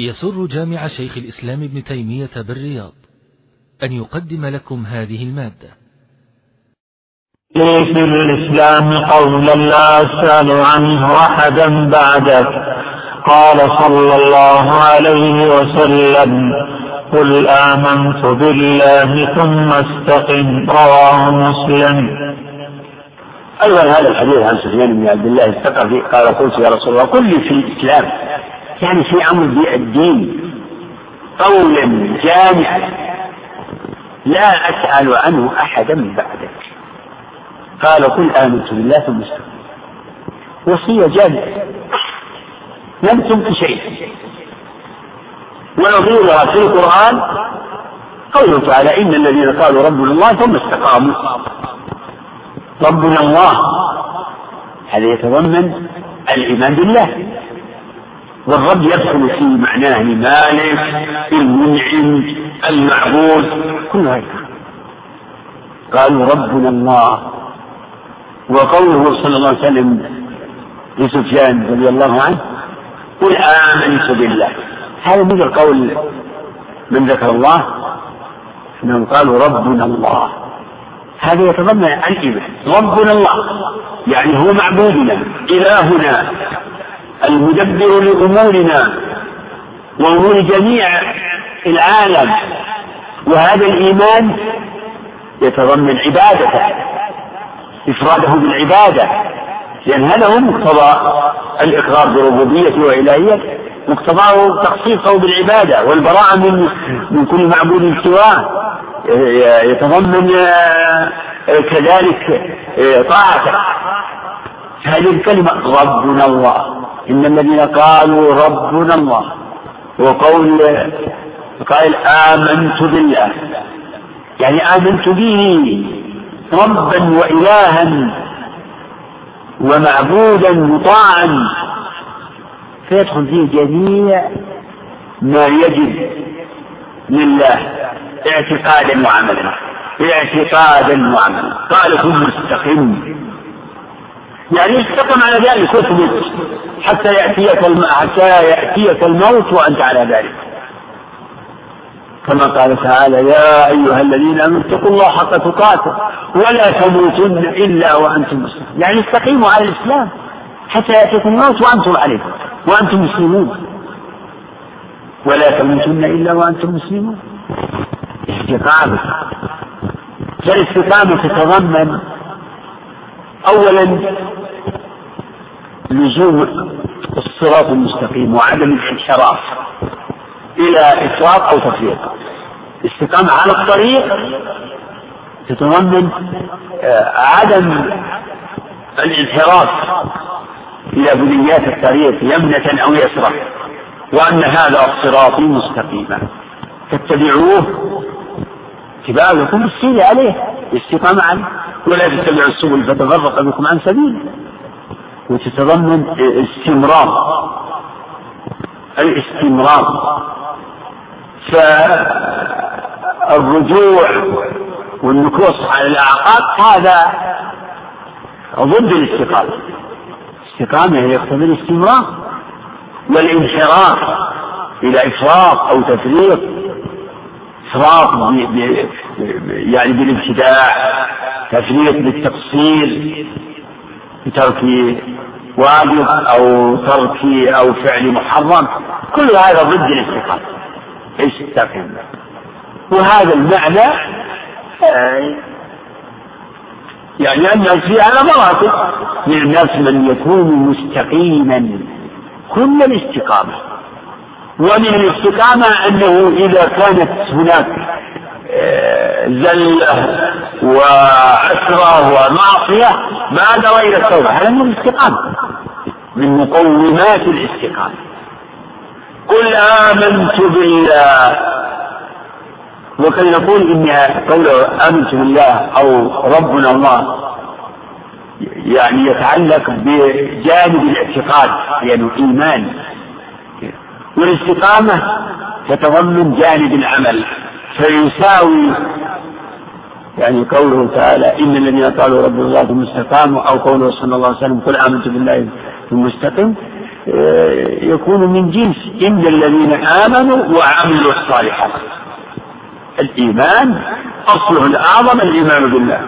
يسر جامع شيخ الإسلام ابن تيمية بالرياض أن يقدم لكم هذه المادة. في الإسلام قولا لا أسأل عنه أحدا بعدك. قال صلى الله عليه وسلم قل آمنت بالله ثم استقم. رواه مسلم. أيضا هذا الحديث عن سفيان بن عبد الله الثقفي قال قلت يا رسول الله قل لي في الإسلام يعني في أمر الدين قولا جامعا. لا أسأل عنه أحدا بعدك. قال قل آمنت بالله ثم استقم وصية جامعة. لم تنق شيء ونظيرها في القرآن قوله تعالى إن الذين قالوا ربنا الله ثم استقاموا. ربنا الله. هذا يتضمن الإيمان بالله؟ والرب يدخل في معناه المالك المنعم المعبود كل هذا. قالوا ربنا الله. وقوله صلى الله عليه وسلم لسفيان رضي الله عنه قل آمنت بالله. هذا مثل قول من ذكر الله إنهم قالوا ربنا الله. هذا يتضمن الإيمان ربنا الله. يعني هو معبودنا إلهنا. المدبر لأمورنا وأمور جميع العالم. وهذا الإيمان يتضمن عبادته إفراده بالعبادة لأن هذا هو مقتضى الإقرار بربوبيته والهيته مقتضاه تخصيصه بالعبادة والبراءة من من كل معبود سواه. يتضمن كذلك طاعته. هذه الكلمة ربنا الله. إن الذين قالوا ربنا الله وقول قال آمنت بالله يعني آمنت به ربا وإلها ومعبودا مطاعا فيدخل فيه جميع ما يجب لله اعتقادا وعملا اعتقادا وعملا قال ثم استقم يعني استقم على ذلك واثبت حتى يأتيك الم... حتى يأتيك الموت وأنت على ذلك. كما قال تعالى يا أيها الذين آمنوا اتقوا الله حق تقاته ولا تموتن إلا وأنتم مسلمون. يعني استقيموا على الإسلام حتى يأتيكم الموت وأنتم عليه وأنتم مسلمون. ولا تموتن إلا وأنتم مسلمون. استقامة. فالاستقامة تتضمن أولا لزوم الصراط المستقيم وعدم الانحراف إلى إفراط أو تفريط. الاستقامة على الطريق تتضمن آه، عدم الانحراف إلى بنيات الطريق يمنة أو يسرا وأن هذا صراطي مستقيما فاتبعوه اتباع يكون بالسير عليه الاستقامة عليه. ولا تتبعوا السبل فتفرق بكم عن سبيله وتتضمن استمرار الاستمرار. فالرجوع والنكوص على الأعقاب هذا ضد الاستقامة. الاستقامة يقتضي الاستمرار والانحراف إلى إفراط أو تفريط. إفراط يعني بالابتداع تفريط بالتقصير. بترك واجب أو ترك أو فعل محرم كل هذا ضد الاستقامة. استقم وهذا المعنى آه، يعني الناس في على مراتب من الناس من يكون مستقيما كل الاستقامة. ومن الاستقامة أنه إذا كانت هناك زلة وعسرة ومعصية بادر إلى التوبة. هذا من الاستقامة. من مقومات الاستقامة. قل آمنت بالله. وقد نقول إن قوله آمنت بالله أو ربنا الله. يعني يتعلق بجانب الاعتقاد يعني إيمان والاستقامة تتضمن جانب العمل. فيساوي يعني قوله تعالى إن الذين قالوا رب الله ثم استقاموا أو قوله صلى الله عليه وسلم قل آمنت بالله ثم استقم آه، يكون من جنس إن الذين آمنوا وعملوا الصالحات. الإيمان أصله الأعظم الإيمان بالله.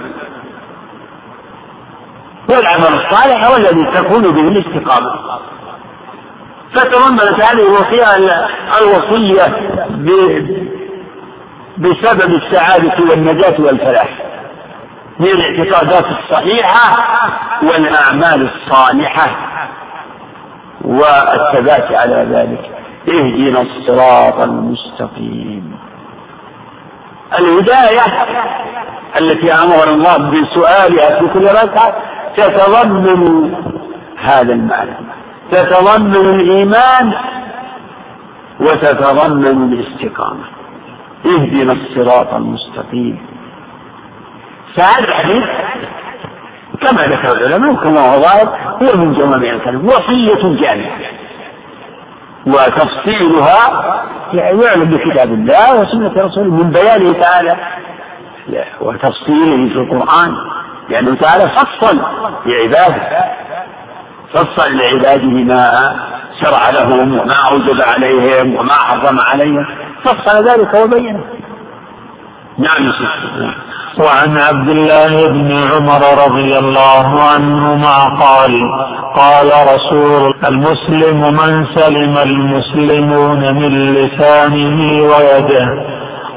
والعمل الصالح هو الذي تكون به الاستقامة. فتضمنت هذه الوصية الوصية بسبب السعادة والنجاة والفلاح من الاعتقادات الصحيحة والأعمال الصالحة والثبات على ذلك. اهدنا الصراط المستقيم. الهداية التي أمر الله بسؤالها في كل ركعة تتضمن هذا المعنى تتضمن الإيمان وتتضمن الاستقامة. اهدنا الصراط المستقيم. فهذا الحديث كما ذكر العلماء وكما هو ظاهر هو من جوامع الكلم وصية جامعة. وتفصيلها يعلم بكتاب الله وسنة رسوله من بيانه تعالى. وتفصيله في القرآن لأنه تعالى فصل لعباده. فصل لعباده ما شرع لهم وما أوجب عليهم وما حرم عليهم. فصل ذلك وبينه. نعم وعن عبد الله بن عمر رضي الله عنهما قال قال رسول المسلم من سلم المسلمون من لسانه ويده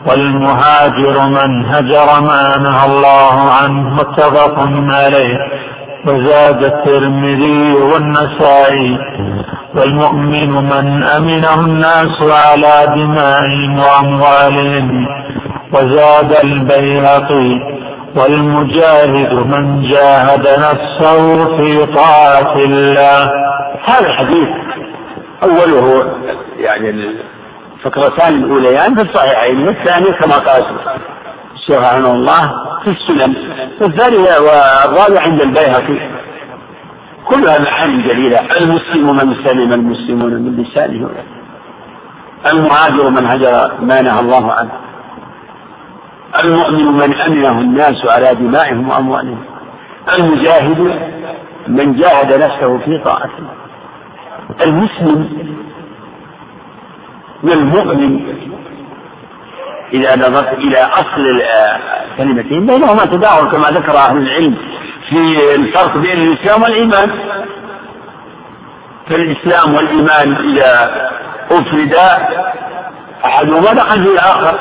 والمهاجر من هجر ما نهى الله عنه متفق عليه. وزاد الترمذي والنسائي. والمؤمن من أمنه الناس على دمائهم وأموالهم وزاد البيهقي. والمجاهد من جاهد نفسه في طاعة الله. هذا الحديث أوله يعني الفقرتان الأوليان في الصحيحين والثاني كما قال الشيخ رحمه الله في السنن والثاني والرابع عند البيهقي. كلها معاني جليلة المسلم من سلم المسلمون من لسانه. المهاجر من هجر ما نهى الله عنه. المؤمن من أمنه الناس على دمائهم وأموالهم. المجاهد من جاهد نفسه في طاعة المسلم والمؤمن إذا نظرت إلى أصل الكلمتين بينهما تداول كما ذكر أهل العلم في الفرق بين الإسلام والإيمان. فالإسلام والإيمان إذا أفردا أحدهما دخل في الآخر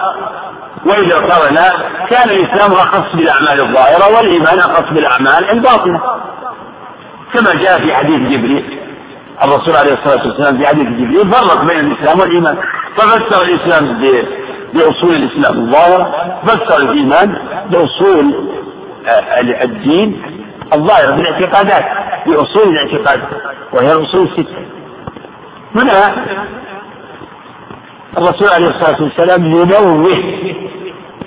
وإذا قرن كان الإسلام أخص بالأعمال الظاهرة والإيمان أخص بالأعمال الباطنة. كما جاء في حديث جبريل الرسول عليه الصلاة والسلام في حديث جبريل فرق بين الإسلام والإيمان. ففسر الإسلام بأصول الإسلام الظاهرة فسر الإيمان بأصول آه، الدين الظاهرة بالاعتقادات بأصول الاعتقاد وهي الأصول الستة. هنا الرسول عليه الصلاة والسلام ينوه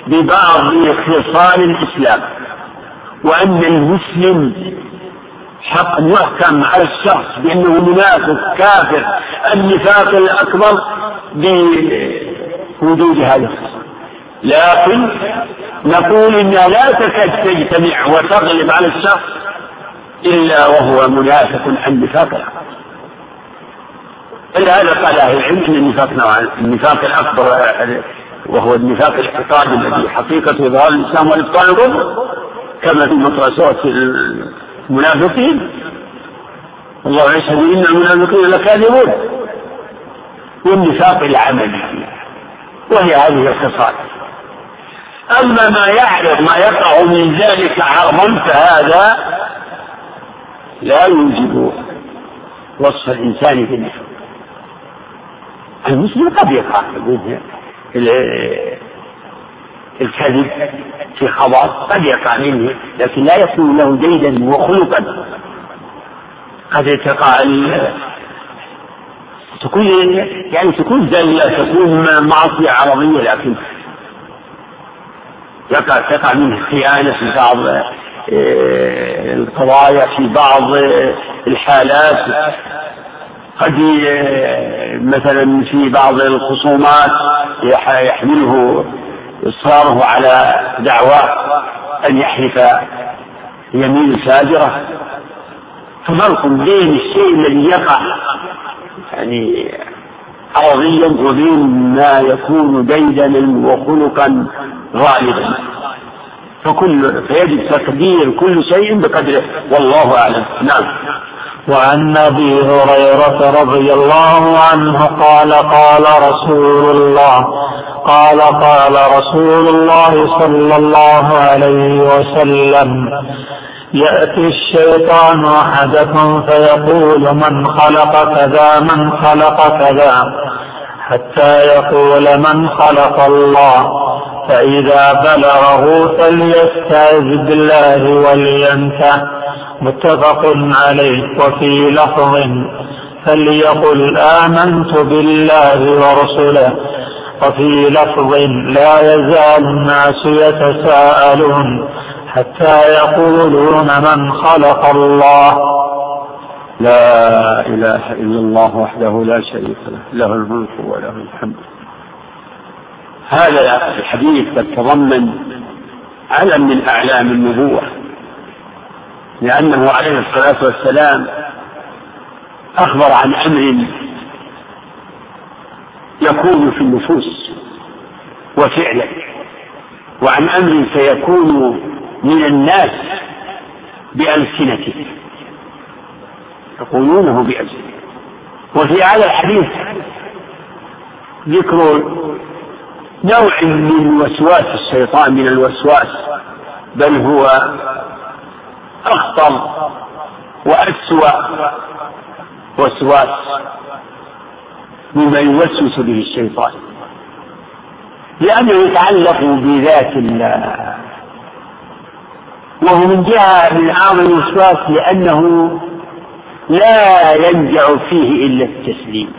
ببعض خصال الإسلام وأن المسلم حق يحكم على الشخص بأنه منافق كافر النفاق الأكبر بوجود هذه الخصال لكن نقول إنها لا تكاد تجتمع وتغلب على الشخص إلا وهو منافق عن نفاق الأكبر هذا قال أهل العلم أن النفاق نوعان. النفاق الأكبر وهو النفاق الاعتقادي الذي حقيقة إظهار الإسلام والإبطال الكفر كما في مدرسات المنافقين. الله يشهد إن المنافقين لكاذبون. والنفاق العملي. وهي هذه الخصال. أما ما يعرض ما يقع من ذلك عرضا فهذا لا يوجب وصف الإنسان بالنفاق المسلم قد يقع الكذب في خبر قد يقع منه لكن لا يكون له ديدا وخلقا. قد تقع تكون يعني تكون زلة تكون معصية عربية لكن يقع تقع منه خيانة في بعض آه، القضايا في بعض الحالات. قد مثلا في بعض الخصومات يحمله إصراره على دعواه أن يحلف يمين فاجرة ففرق بين الشيء الذي يقع يعني عرضيا وبين ما يكون ديدنا وخلقا غالبا فكل فيجب تقدير كل شيء بقدره. والله أعلم. نعم. وعن أبي هريرة رضي الله عنه قال قال رسول الله قال قال رسول الله صلى الله عليه وسلم يأتي الشيطان أحدكم فيقول من خلق كذا من خلق كذا حتى يقول من خلق الله. فإذا بلغه فليستعذ بالله ولينته متفق عليه. وفي لفظ فليقل آمنت بالله ورسله. وفي لفظ لا يزال الناس يتساءلون. حتى يقولون من خلق الله. لا إله إلا الله وحده لا شريك له له الملك وله الحمد. هذا الحديث يتضمن علم من أعلام النبوة لأنه عليه الصلاة والسلام أخبر عن أمر يكون في النفوس وفعلا وعن أمر سيكون من الناس بألسنته يقولونه بألسنته وفي هذا الحديث ذكر نوع من وسواس الشيطان من الوسواس بل هو أخطر وأسوأ وسواس مما يوسوس به الشيطان. لأنه يتعلق بذات الله. وهو من جهة من أعظم الوسواس لأنه لا ينجع فيه إلا التسليم.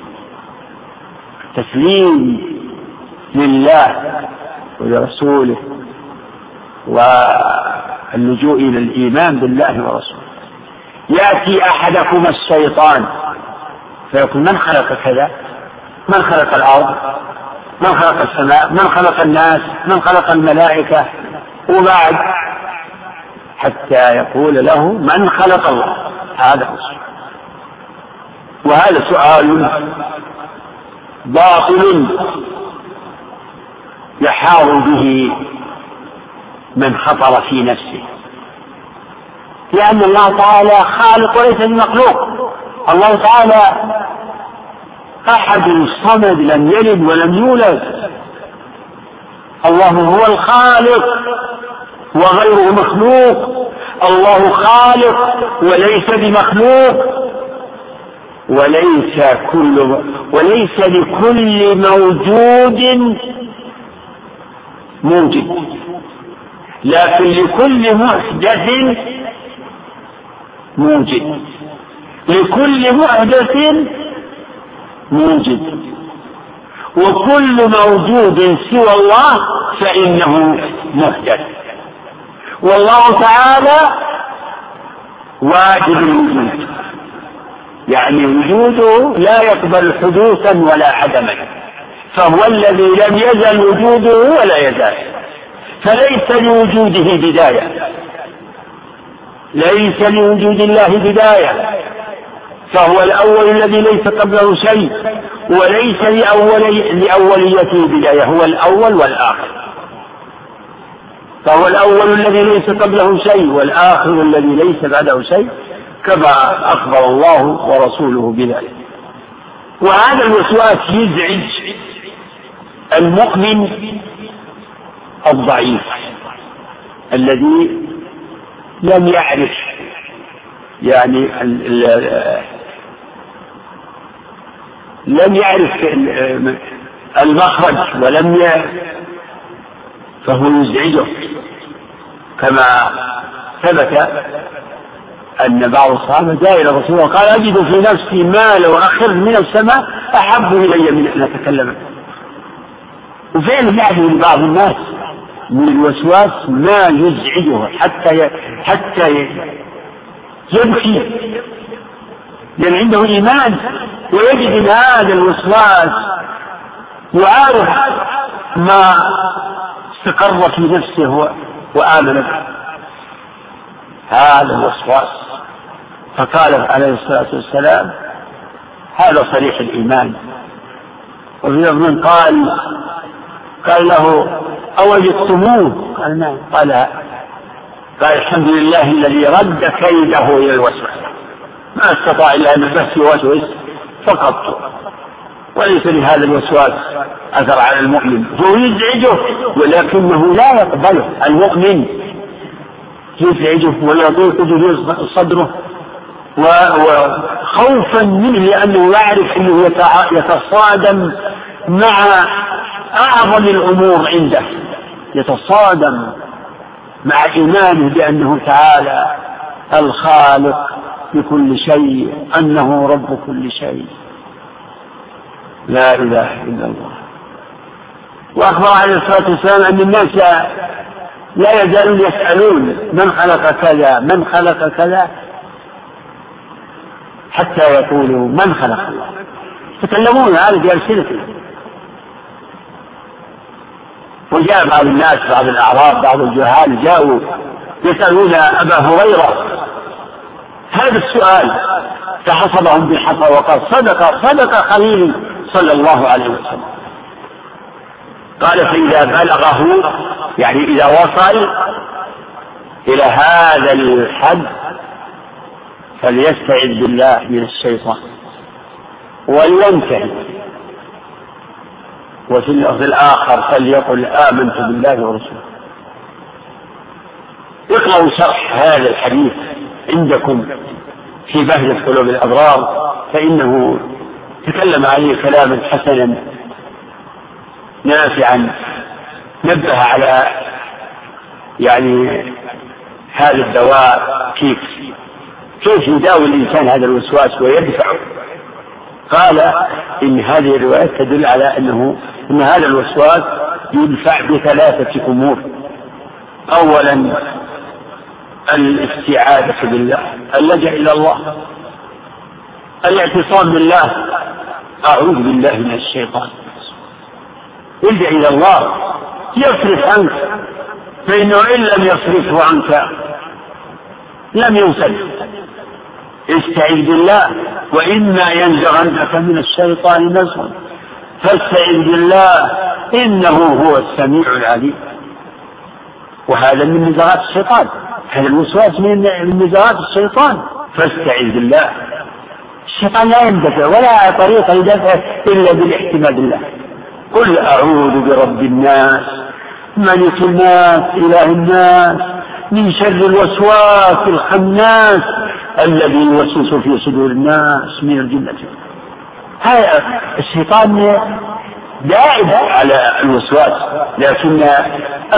تسليم لله ولرسوله واللجوء إلى الإيمان بالله ورسوله. يأتي أحدكم الشيطان فيقول من خلق كذا؟ من خلق الأرض؟ من خلق السماء؟ من خلق الناس؟ من خلق الملائكة؟ وبعد حتى يقول له من خلق الله؟ هذا هو وهذا سؤال باطل يحار به من خطر في نفسه. لأن الله تعالى خالق وليس بمخلوق. الله تعالى أحد صمد لم يلد ولم يولد. الله هو الخالق. وغيره مخلوق. الله خالق وليس بمخلوق. وليس كل وليس لكل موجود موجد. لكن لكل محدث موجد. لكل محدث موجد. وكل موجود سوى الله فإنه محدث. والله تعالى واجب الوجود. يعني وجوده لا يقبل حدوثا ولا عدما. فهو الذي لم يزل وجوده ولا يزال. فليس لوجوده بداية. ليس لوجود الله بداية. فهو الأول الذي ليس قبله شيء. وليس لأولي لأوليته بداية. هو الأول والآخر. فهو الأول الذي ليس قبله شيء والآخر الذي ليس بعده شيء كما أخبر الله ورسوله بذلك. وهذا الوسواس يزعج المؤمن الضعيف الذي لم يعرف يعني لم يعرف المخرج ولم فهو يزعجه كما ثبت أن بعض الصحابة جاء إلى الرسول وقال أجد في نفسي ما لو أخر من السماء أحب إلي من أن أتكلم. وفعلا يعني من بعض الناس من الوسواس ما يزعجه حتى حتى يبكي. لأن عنده إيمان ويجد أن هذا الوسواس يعارض ما استقر في نفسه وآمن به هذا الوسواس. فقال عليه الصلاة والسلام هذا صريح الإيمان. وفي من قال قال له أوجدتموه؟ قال نعم. قال قال الحمد لله الذي رد كيده إلى الوسوسة ما استطاع إلا أن بس يوسوس فقط. وليس لهذا الوسواس أثر على المؤمن. هو يزعجه ولكنه لا يقبله. المؤمن يزعجه ويضيق صدره وخوفا منه لأنه يعرف أنه يتصادم مع أعظم الأمور عنده. يتصادم مع إيمانه بأنه تعالى الخالق لكل شيء أنه رب كل شيء. لا إله إلا الله. وأخبر عليه الصلاة والسلام أن الناس لا يزالون يسألون من خلق كذا من خلق كذا حتى يقولوا من خلق الله. يتكلمون هذا بألسنتهم وجاء بعض الناس بعض الأعراب بعض الجهال جاءوا يسألون أبا هريرة هذا السؤال فحصبهم بالحصى وقال صدق صدق خليلي صلى الله عليه وسلم. قال فإذا بلغه يعني إذا وصل إلى هذا الحد فليستعذ بالله من الشيطان ولينتهي. وفي اللفظ الآخر فليقل آمنت بالله ورسوله. اقرأوا شرح هذا الحديث عندكم في بهجة قلوب الأبرار فإنه تكلم عليه كلاما حسنا نافعا نبه على يعني هذا الدواء كيف كيف يداوي الإنسان هذا الوسواس ويدفعه قال إن هذه الروايات تدل على أنه أن هذا الوسواس يدفع بثلاثة أمور. أولا الاستعاذة بالله اللجأ إلى الله الاعتصام بالله أعوذ بالله من الشيطان. الجأ إلى الله. يصرف عنك. فإنه إن لم يصرفه عنك لم ينصرف استعذ بالله. وإما ينزغنك من الشيطان نزغ. فاستعذ بالله. إنه هو السميع العليم. وهذا من نزغات الشيطان. هذا الوسواس من نزغات الشيطان. فاستعذ بالله. الشيطان لا يندفع ولا طريق لدفعه إلا بالاحتمال بالله قل أعوذ برب الناس ملك الناس إله الناس من شر الوسواس الخناس الذي يوسوس في صدور الناس من الجنة. الشيطان دائم على الوسواس لكن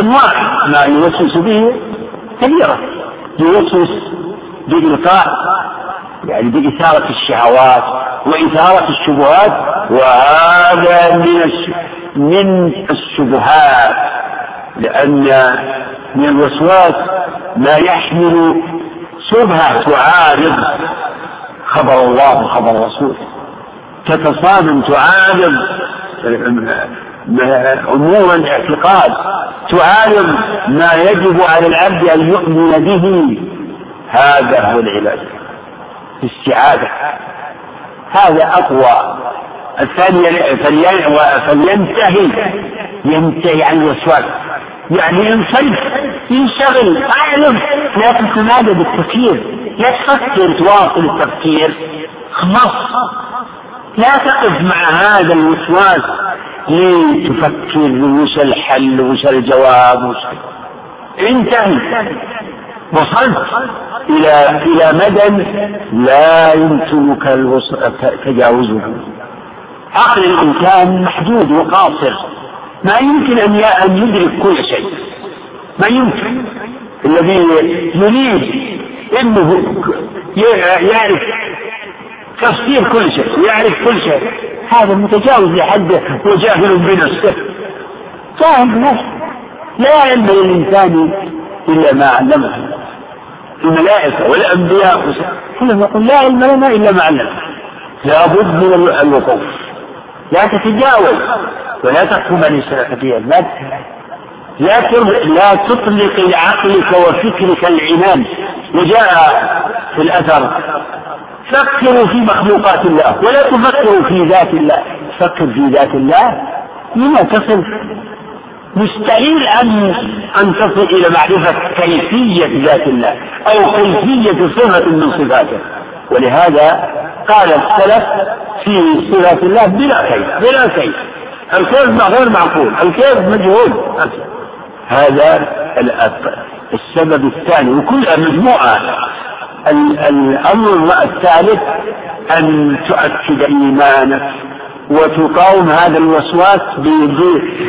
أنواع ما يوسوس به كثيرة. يوسوس بإلقاء يعني بإثارة الشهوات وإثارة الشبهات وهذا من من الشبهات لأن من الوسواس ما يحمل شبهة تعارض خبر الله وخبر رسوله تتصادم تعارض أمور الاعتقاد تعارض ما يجب على العبد أن يؤمن به. هذا هو العلاج. الاستعاذة هذا أقوى. الثاني فلينتهي. ينتهي عن الوسواس. يعني ينصرف. ينشغل. اعلم لا تتمادى بالتفكير؟ لا تفكر تواصل التفكير. خلاص. لا تقف مع هذا الوسواس. لتفكر وش الحل؟ وش الجواب؟ وش انتهي. وصلت إلى إلى مدى لا يمكنك تجاوزه. عقل الإنسان محدود وقاصر. ما يمكن أن أن يدرك كل شيء. ما يمكن. الذي يريد إنه يعرف تفسير كل شيء يعرف كل شيء. هذا متجاوز لحده وجاهل بنفسه. جاهل بنفسه لا علم للإنسان إلا ما علمه. الملائكة والأنبياء كلهم يقول لا علم لنا إلا ما علمنا. لابد من الوقوف لا تتجاوز ولا تحكم من فيها لا لا لا تطلق لعقلك وفكرك العنان. وجاء في الأثر. فكروا في مخلوقات الله. ولا تفكروا في ذات الله. فكر في ذات الله. لما تصل مستحيل أن أن تصل إلى معرفة كيفية ذات الله أو كيفية صفة من صفاته. ولهذا قال السلف في صفات الله بلا كيف بلا كيف. الكيف غير معقول الكيف مجهول. هذا السبب الثاني وكل مجموعة. الأمر الثالث أن تؤكد إيمانك. وتقاوم هذا الوسواس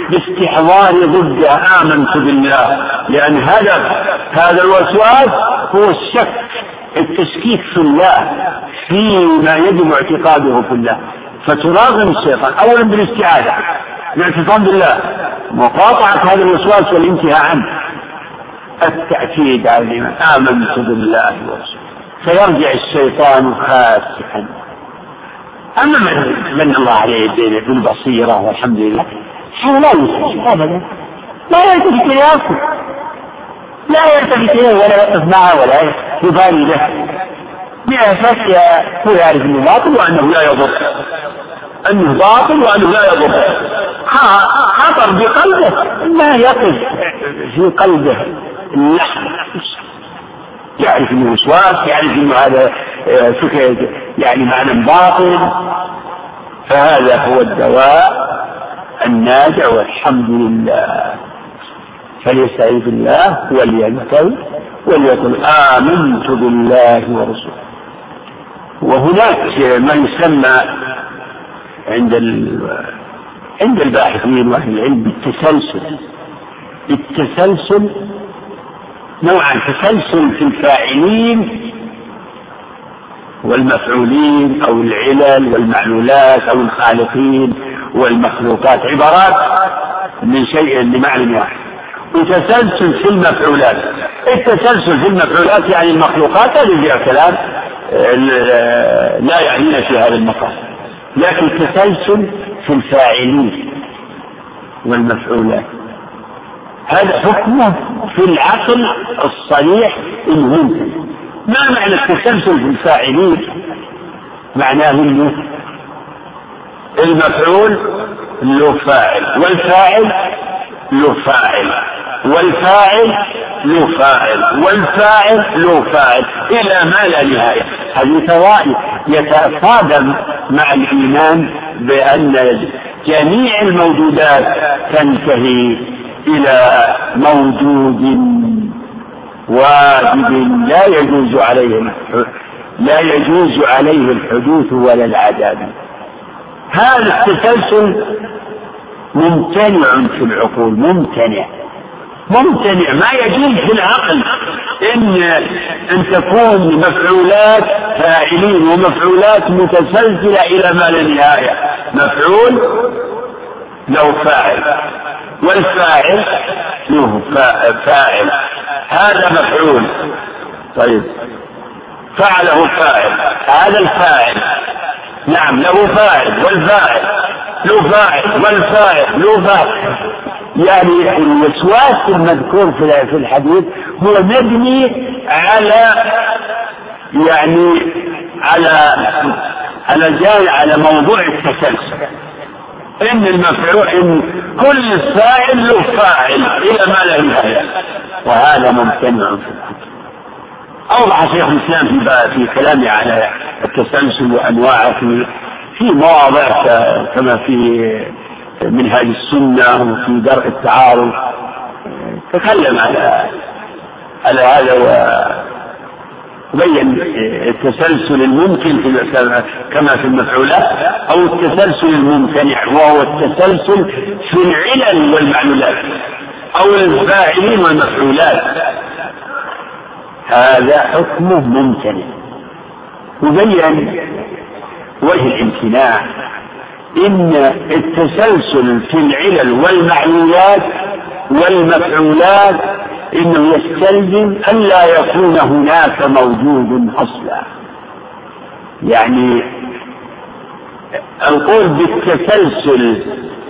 باستحضار ضده آمنت بالله. لأن هدف هذا الوسواس هو الشك التشكيك في الله فيما يجب اعتقاده في الله. فتراغم الشيطان أولا بالاستعاذة الاعتصام بالله مقاطعة هذا الوسواس والانتهاء عنه. التأكيد على الإيمان آمنت بالله ورسوله. فيرجع الشيطان خاسئا. أما من من الله عليه بالبصيرة والحمد لله هذا لا يستشف أبدا. لا يلتفت إليه أصلا. لا يلتفت إليه ولا يقف معه ولا يبالي له بأساس هو يعرف أنه باطل وأنه لا يضر. أنه باطل وأنه لا يضر. خطر بقلبه. ما يقف في قلبه. اللحم يعرف إنه وسواس يعرف إنه هذا آه، فكرة يعني معنى باطل فهذا هو الدواء الناجع والحمد لله. فليستعيذ بالله ولينتهي وليقل آمنت بالله ورسوله. وهناك ما يسمى عند عند الباحثين وأهل العلم بالتسلسل. بالتسلسل نوعا تسلسل في الفاعلين والمفعولين أو العلل والمعلولات أو الخالقين والمخلوقات عبارات من شيء لمعنى واحد. وتسلسل في المفعولات. التسلسل في المفعولات يعني المخلوقات هذه فيها كلام لا يعنينا في هذا المقام. لكن التسلسل في الفاعلين والمفعولات. هذا حكمه في العقل الصريح الممكن. ما معنى التسلسل في الفاعلين معناه انه المفعول له فاعل والفاعل له فاعل والفاعل له فاعل والفاعل له فاعل إلى ما لا نهاية. هذه فوائد. يتصادم مع الإيمان بأن جميع الموجودات تنتهي إلى موجود واجب لا يجوز عليه لا يجوز عليه الحدوث ولا العدم هذا التسلسل ممتنع في العقول ممتنع. ممتنع ما يجوز في العقل. إن أن تكون مفعولات فاعلين ومفعولات متسلسلة إلى ما لا نهاية. مفعول له فاعل. والفاعل له فاعل هذا مفعول. طيب. فعله فاعل. هذا الفاعل. نعم له فاعل والفاعل. له فاعل والفاعل له فاعل. يعني الوسواس المذكور في الحديث هو مبني على يعني على على على موضوع التسلسل. إن المفعول ان كل فاعل له فاعل إلى ما لا نهاية. وهذا ممتنع في الكتب أوضح شيخ الإسلام في في كلامه على التسلسل وأنواعه في في مواضع كما في منهاج السنة وفي درء التعارض. تكلم على على هذا بين التسلسل الممكن في كما في المفعولات أو التسلسل الممتنع وهو التسلسل في العلل والمعلولات أو الفاعلين والمفعولات. هذا حكمه ممتنع. وبين وجه الامتناع. إن التسلسل في العلل والمعلولات والمفعولات إنه يستلزم أن لا يكون هناك موجود أصلا. يعني القول بالتسلسل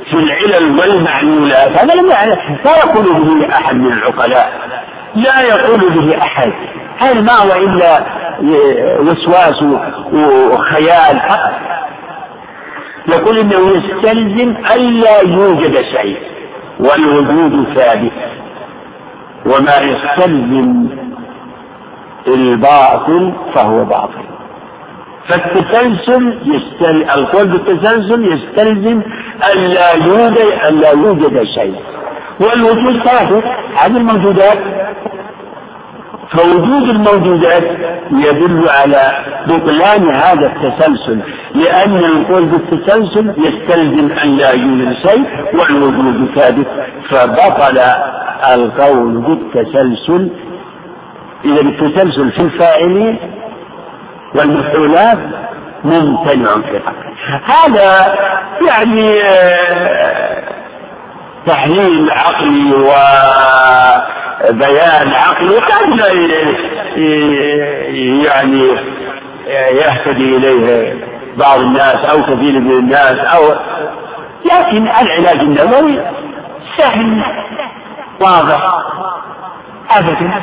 في العلل والمعلولات هذا لم لا يقول به أحد من العقلاء لا يقول به أحد. هذا ما هو إلا وسواس وخيال؟ يقول إنه يستلزم الا يوجد شيء والوجود ثابت. وما يستلزم الباطل فهو باطل. فالتسلسل يستل... القول بالتسلسل يستلزم ألا يوجد ألا يوجد شيء. والوجود ثابت هذه الموجودات فوجود الموجودات يدل على بطلان هذا التسلسل لأن القول بالتسلسل يستلزم أن لا يوجد شيء والوجود ثابت فبطل القول بالتسلسل. إذا التسلسل في الفاعلين والمفعولات ممتنع في هذا يعني آه، تحليل عقلي وبيان عقلي قد يعني يهتدي إليه بعض الناس أو كثير من الناس أو لكن العلاج النبوي سهل واضح ابدا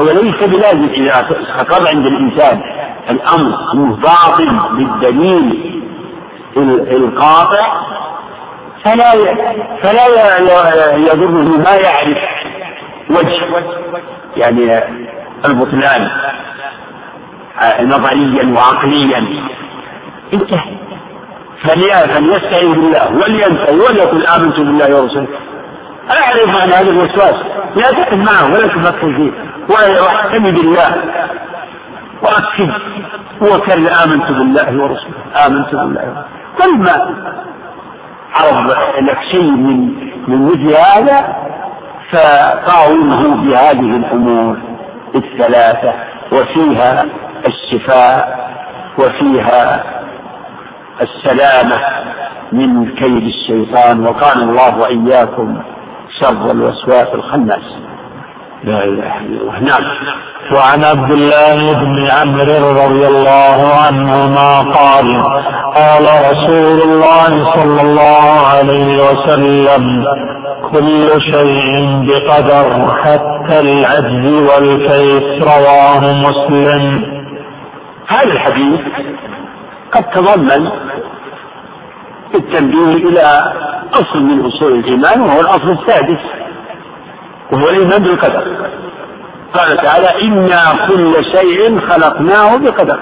وليس بلازم إذا استقر عند الإنسان الأمر باطل بالدليل القاطع فلا فلا يضره ما يعرف. وجه يعني البطلان نظريا وعقليا. انتهى. فليستعين بالله ولينتهي وليقل آمنت بالله ورسوله أعرف عن هذا الوسواس. لا تقف معه ولا تفكر فيه. واحتمي بالله. وأكد. وكر آمنت بالله ورسوله آمنت بالله كل ما عرض لك شيء من من مثل هذا فقاومه بهذه الأمور الثلاثة وفيها الشفاء وفيها السلامة من كيد الشيطان وكان الله وإياكم شر الوسواس الخناس. لا إله إلا الله. نعم. وعن عبد الله بن عمرو رضي الله عنهما قال قال رسول الله صلى الله عليه وسلم كل شيء بقدر حتى العجز والكيس رواه مسلم. هذا الحديث قد تضمن التنبيه إلى أصل من أصول الإيمان وهو الأصل السادس. وهو الإيمان بالقدر. قال تعالى إنا كل شيء خلقناه بقدر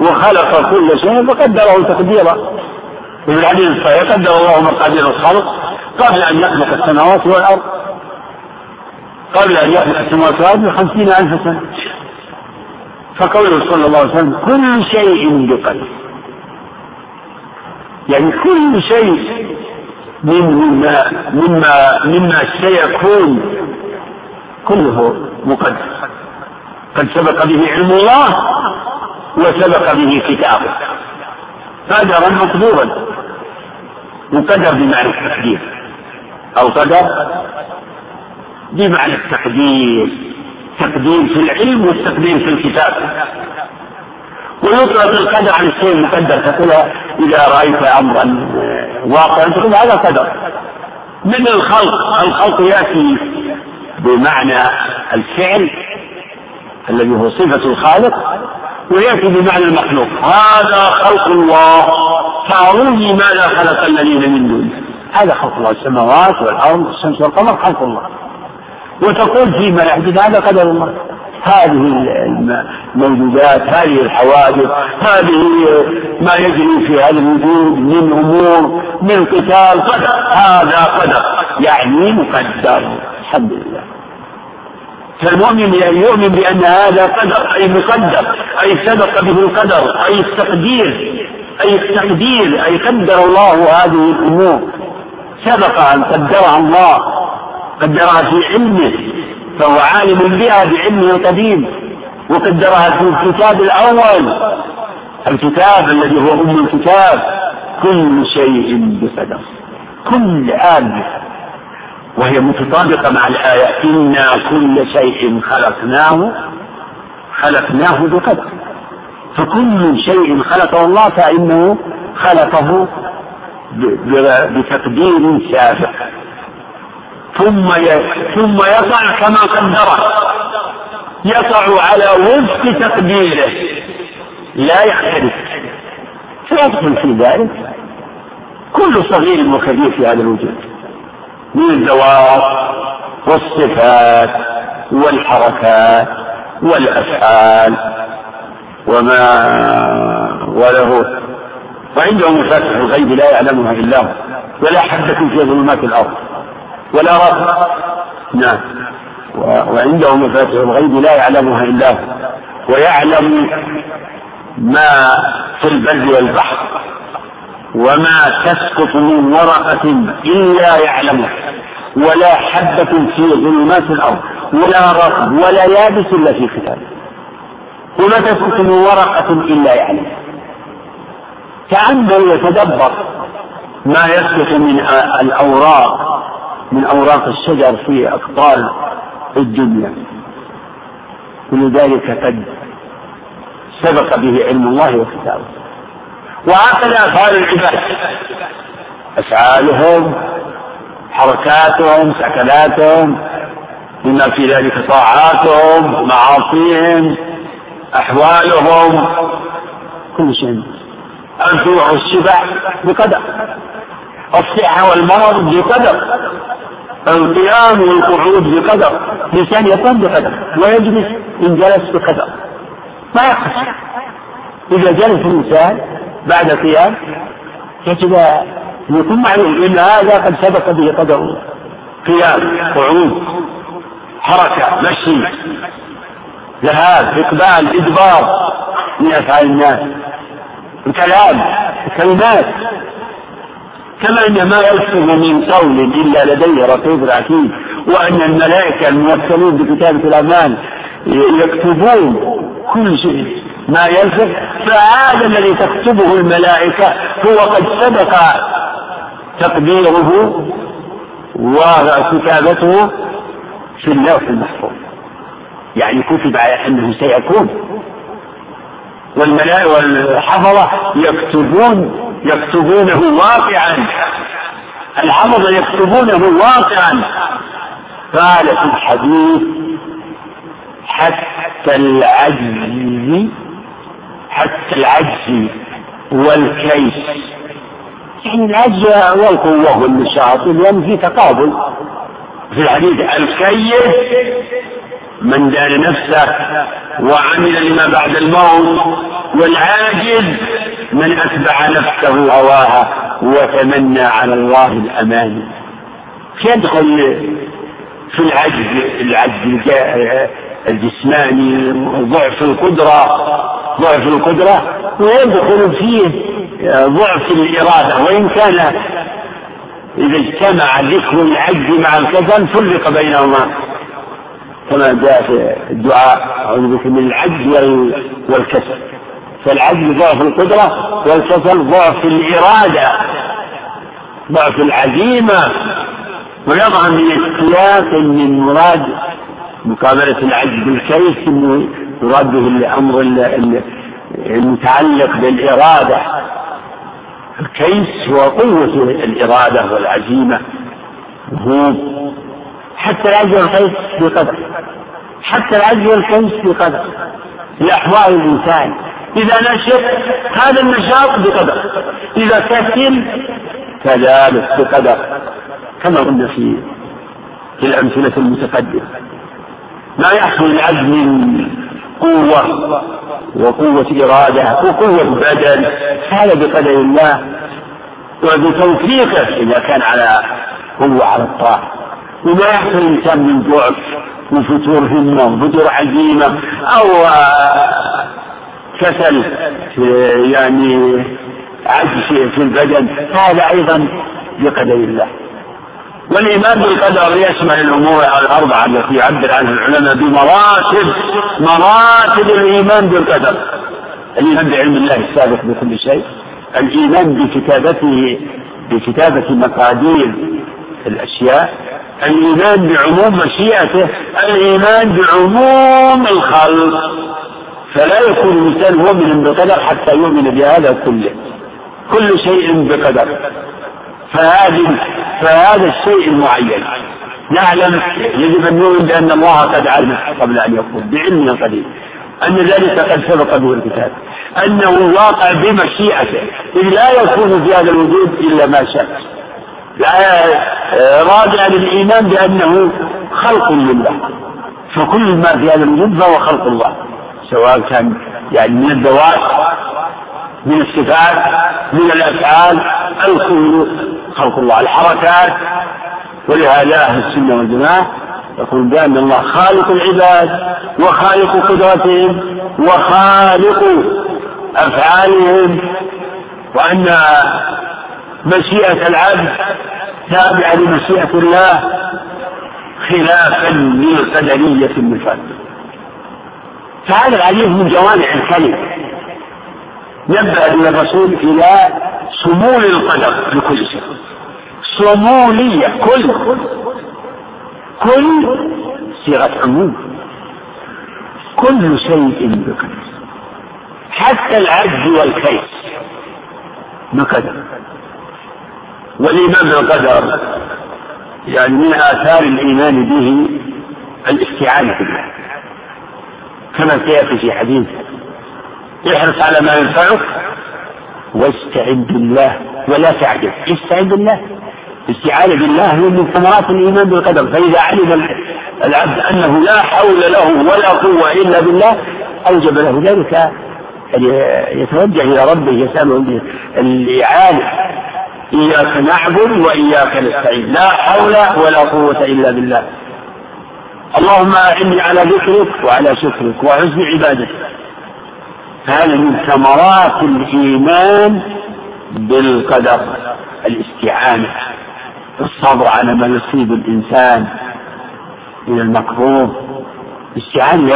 وخلق كل شيء فقدره تقديرا. وفي الحديث الصحيح قدر الله مقادير الخلق قبل أن يخلق السماوات والأرض. قبل أن يخلق السماوات والأرض بخمسين ألف سنة. فقوله صلى الله عليه وسلم كل شيء بقدر. يعني كل شيء مما مما مما سيكون كله مقدر قد سبق به علم الله وسبق به كتابه. قدرا مقدورا. مقدر بمعنى التقدير. أو قدر بمعنى التقدير. تقدير في العلم والتقدير في الكتاب. ويطلق القدر عن الشيء المقدر تقول إذا رأيت أمرا واقعا تقول هذا قدر. من الخلق؟ الخلق يأتي بمعنى الفعل الذي هو صفة الخالق ويأتي بمعنى المخلوق. هذا خلق الله فأروني ماذا خلق الذين من دونه. هذا خلق الله السماوات والأرض والشمس والقمر خلق الله. وتقول فيما يحدث هذا قدر الله. هذه الموجودات هذه الحوادث هذه ما يجري في هذا الوجود من أمور من قتال قدر. هذا قدر يعني مقدر. الحمد لله. فالمؤمن يؤمن بأن هذا قدر أي مقدر أي سبق به القدر أي التقدير أي التقدير أي قدر الله هذه الأمور. سبق أن قدرها الله قدرها في علمه. فهو عالم بها بعلمه القديم وقدرها في الكتاب الأول. الكتاب الذي هو أم الكتاب كل شيء بقدر كل آل وهي متطابقة مع الآية إنا كل شيء خلقناه خلقناه بقدر. فكل شيء خلقه الله فإنه خلقه بتقدير سابق. ثم ثم يقع كما قدره. يقع على وفق تقديره. لا يختلف فيدخل في ذلك. كل صغير وكبير في هذا الوجود. من الذوات والصفات والحركات والأفعال وما وله. وعنده مفاتح الغيب لا يعلمها إلا هو. ولا حبة في ظلمات الأرض. ولا رب. نعم. وعنده مفاتح الغيب لا يعلمها إلا هو ويعلم ما في البر والبحر وما تسقط من ورقة إلا يعلمها ولا حبة في ظلمات الأرض ولا رطب ولا يابس إلا في كتاب وما تسقط من ورقة إلا يعلمها. تأمل وتدبر ما يسقط من الأوراق من أوراق الشجر في أقطار الدنيا. كل ذلك قد سبق به علم الله وكتابه. وهكذا أفعال العباد. أفعالهم حركاتهم سكناتهم بما في ذلك طاعاتهم معاصيهم أحوالهم كل شيء. الجوع والشبع بقدر. الصحة والمرض بقدر. القيام والقعود بقدر. الإنسان يقوم بقدر. ويجلس إن جلس بقدر. ما يقصر إذا جلس الإنسان بعد القيام يجب أن يكون معلوم إن هذا قد سبق به قدر قيام قعود حركة مشي ذهاب إقبال إدبار من أفعال الناس. الكلام الكلمات. كما أن ما يلفظ من قول إلا لديه رقيب عتيد وأن الملائكة الموكلون بكتابة الأعمال يكتبون كل شيء ما يلفظ فهذا الذي تكتبه الملائكة هو قد سبق تقديره وكتابته في اللوح المحفوظ. يعني كتب على أنه سيكون. والملائكة والحفظة يكتبون يكتبونه واقعا. الحفظة يكتبونه واقعا. قال في الحديث حتى العجز حتى العجز والكيس. يعني العجز والقوة والنشاط لأن في تقابل. في الحديث الكيس من دان نفسه وعمل لما بعد الموت والعاجز من أتبع نفسه هواها وتمنى على الله الأمان. يدخل في العجز العجز الجسماني ضعف القدرة ضعف القدرة ويدخل فيه ضعف الإرادة. وإن كان إذا اجتمع ذكر العجز مع الكسل فرق بينهما. كما جاء في الدعاء أعوذ بك من العجز والكسل. فالعجز ضعف القدرة والكسل ضعف الإرادة. ضعف العزيمة. ويضع من السياق من مراد مقابلة العجز بالكيس إنه يراد به الأمر المتعلق بالإرادة. الكيس هو قوة الإرادة والعزيمة. وهو حتى العجز والكيس بقدر حتى العجز والكيس بقدر لأحوال الإنسان. إذا نشط هذا النشاط بقدر. إذا كسل كذلك بقدر. كما قلنا في في الأمثلة المتقدمة. ما يحصل العجز من قوة وقوة إرادة وقوة بدن. هذا بقدر الله وبتوفيقه إذا كان على قوة على الطاعة. وما يحصل الإنسان من ضعف وفتور همة وفتور عزيمة أو كسل يعني عجز في البدن. هذا أيضا بقدر الله. والإيمان بالقدر يشمل الأمور الأربعة التي يعبر عنها العلماء بمراتب مراتب الإيمان بالقدر. الإيمان بعلم الله السابق بكل شيء. الإيمان بكتابته بكتابة مقادير الأشياء. الإيمان بعموم مشيئته. الإيمان بعموم الخلق. فلا يكون الإنسان مؤمنا بقدر حتى يؤمن بهذا كله. كل شيء بقدر. فهذه فهذا الشيء المعين. نعلم يجب أن نؤمن بأن الله قد علم قبل أن يقول بعلمه القديم أن ذلك قد سبق به الكتاب. أنه واقع بمشيئته. إذ لا يكون في هذا الوجود إلا ما شاء. لا راجع للإيمان بأنه خلق لله. فكل ما في هذا الوجود فهو خلق الله. سواء كان يعني من الذوات من الصفات من الأفعال الكل خلق الله. الحركات ولهذا أهل السنة والجماعة يقول بأن الله خالق العباد وخالق قدرتهم وخالق أفعالهم وأن مشيئة العبد تابعة لمشيئة الله خلافا للقدرية المفردة فهذا الحديث من جوامع الكلم نبه به الرسول إلى شمول القدر لكل شيء. شمولية كل كل صيغة عموم. كل شيء بقدر. حتى العجز والكيس بقدر. والإيمان بالقدر يعني من آثار الإيمان به الاستعانة بالله. كما سيأتي في حديث. احرص على ما ينفعك واستعن بالله ولا تعجز استعن بالله. الاستعانة بالله هي من ثمرات الإيمان بالقدر. فإذا علم العبد أنه لا حول له ولا قوة إلا بالله أوجب له ذلك أن يتوجه إلى ربه يسأله الإعانة. إياك نعبد وإياك نستعين. لا حول ولا قوة إلا بالله. اللهم أعني على ذكرك وعلى شكرك وحسن عبادتك هذا من ثمرات الإيمان بالقدر الاستعانة الصبر على ما يصيب الإنسان من المكروه الاستعانة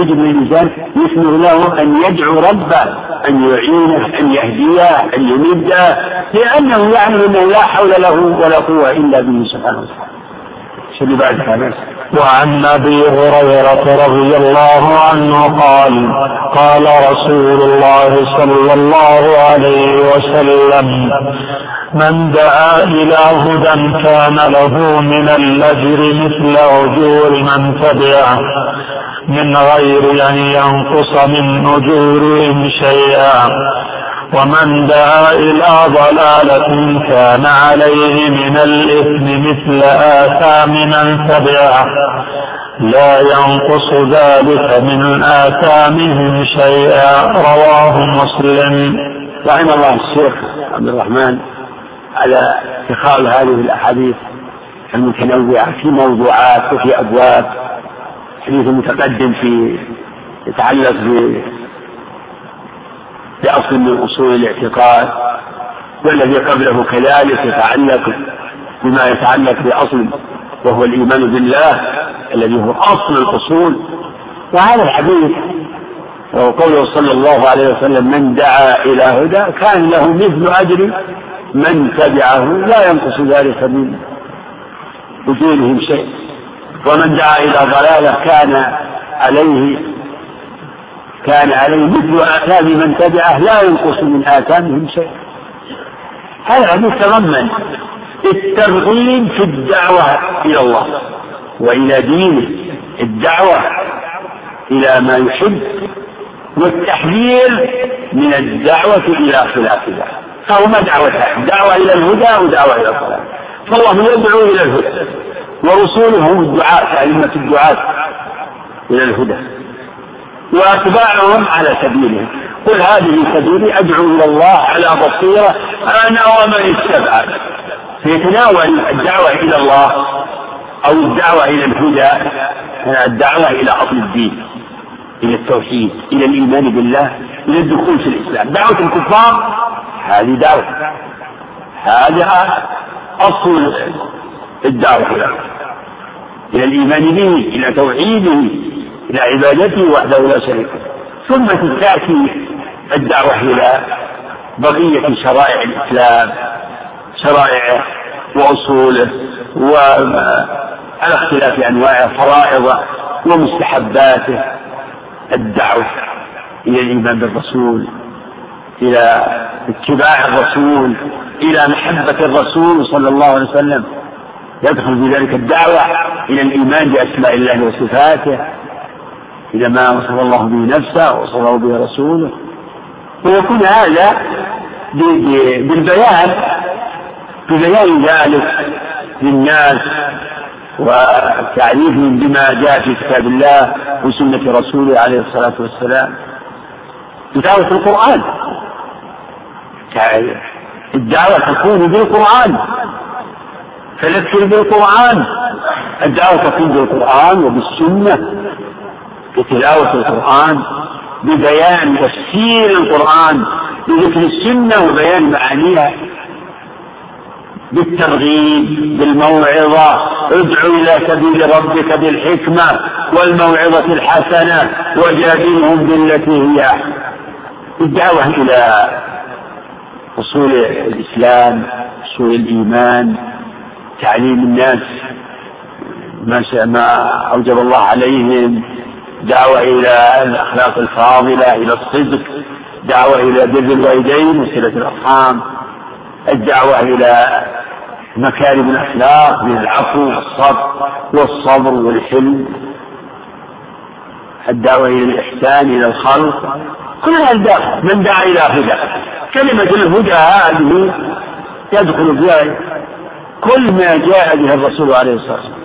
يجب للإنسان يثمر له أن يدعو ربه أن يعينه أن يهديه أن يمده لأنه يعلم أنه لا حول له ولا قوة إلا به سبحانه وتعالى. شو اللي بعد هذا؟ وعن أبي هريرة رضي الله عنه قال قال رسول الله صلى الله عليه وسلم من دعا إلى هدى كان له من الأجر مثل أجور من تبعه من غير أن ينقص من أجورهم شيئا. ومن دعا إلى ضلالة كان عليه من الإثم مثل آثام من تبعه. لا ينقص ذلك من آثامهم شيئا. رواه مسلم. رحم الله الشيخ عبد الرحمن على اتخاذ هذه الأحاديث المتنوعة في موضوعات وفي أبواب حديث متقدم في يتعلق بأصل من أصول الاعتقاد والذي قبله كذلك يتعلق بما يتعلق بأصل وهو الإيمان بالله الذي هو أصل الأصول. وهذا الحديث وهو قوله صلى الله عليه وسلم من دعا إلى هدى كان له مثل أجر من تبعه لا ينقص ذلك من أجورهم شيء. ومن دعا إلى ضلالة كان عليه كان عليه مثل آثام من تبعه لا ينقص من آثامهم شيء هذا الحديث تضمن. الترغيب في الدعوة إلى الله وإلى دينه. الدعوة إلى ما يحب والتحذير من الدعوة إلى خلاف ذلك فهما دعوتان دعوة إلى الهدى ودعوة إلى الضلال فالله يدعو إلى الهدى ورسوله هم الدعاة أئمة الدعاة إلى الهدى. وأتباعهم على سبيلهم قل هذه سبيلي أدعو إلى الله على بصيرة أنا ومن اتبعني فيتناول الدعوة إلى الله أو الدعوة إلى الهدى الدعوة إلى أصل الدين إلى التوحيد إلى الإيمان بالله إلى الدخول في الإسلام. دعوة الكفار هذه دعوة. هذا أصل الدعوة. إلى الإيمان به إلى توحيده. إلى عبادته وحده لا شريك له. ثم تأتي الدعوة إلى بقية شرائع الإسلام شرائعه وأصوله وعلى اختلاف أنواعه فرائضه ومستحباته. الدعوة إلى الإيمان بالرسول إلى اتباع الرسول إلى محبة الرسول صلى الله عليه وسلم. يدخل في ذلك الدعوة إلى الإيمان بأسماء الله وصفاته. إلى ما وصف الله به نفسه ووصف الله به رسوله. ويكون هذا بالبيان ببيان ذلك للناس وتعريفهم بما جاء في كتاب الله وسنة رسوله عليه الصلاة والسلام. بدعوة القرآن. الدعوة تكون بالقرآن. فذكر بالقرآن. الدعوة تكون بالقرآن وبالسنة. بتلاوة القرآن ببيان تفسير القرآن بذكر السنة وبيان معانيها. بالترغيب بالموعظة ادع إلى سبيل ربك بالحكمة والموعظة الحسنة وجادلهم بالتي هي الدعوة إلى أصول الإسلام أصول الإيمان تعليم الناس ما ما أوجب الله عليهم دعوة إلى الأخلاق الفاضلة إلى الصدق دعوة إلى بر الوالدين وصلة الأرحام الدعوة إلى مكارم الأخلاق من العفو والصبر والصبر والحلم الدعوة إلى الإحسان إلى الخلق كل هذا من دعا إلى هدى كلمة الهدى هذه يدخل فيها كل ما جاء به الرسول عليه الصلاة والسلام.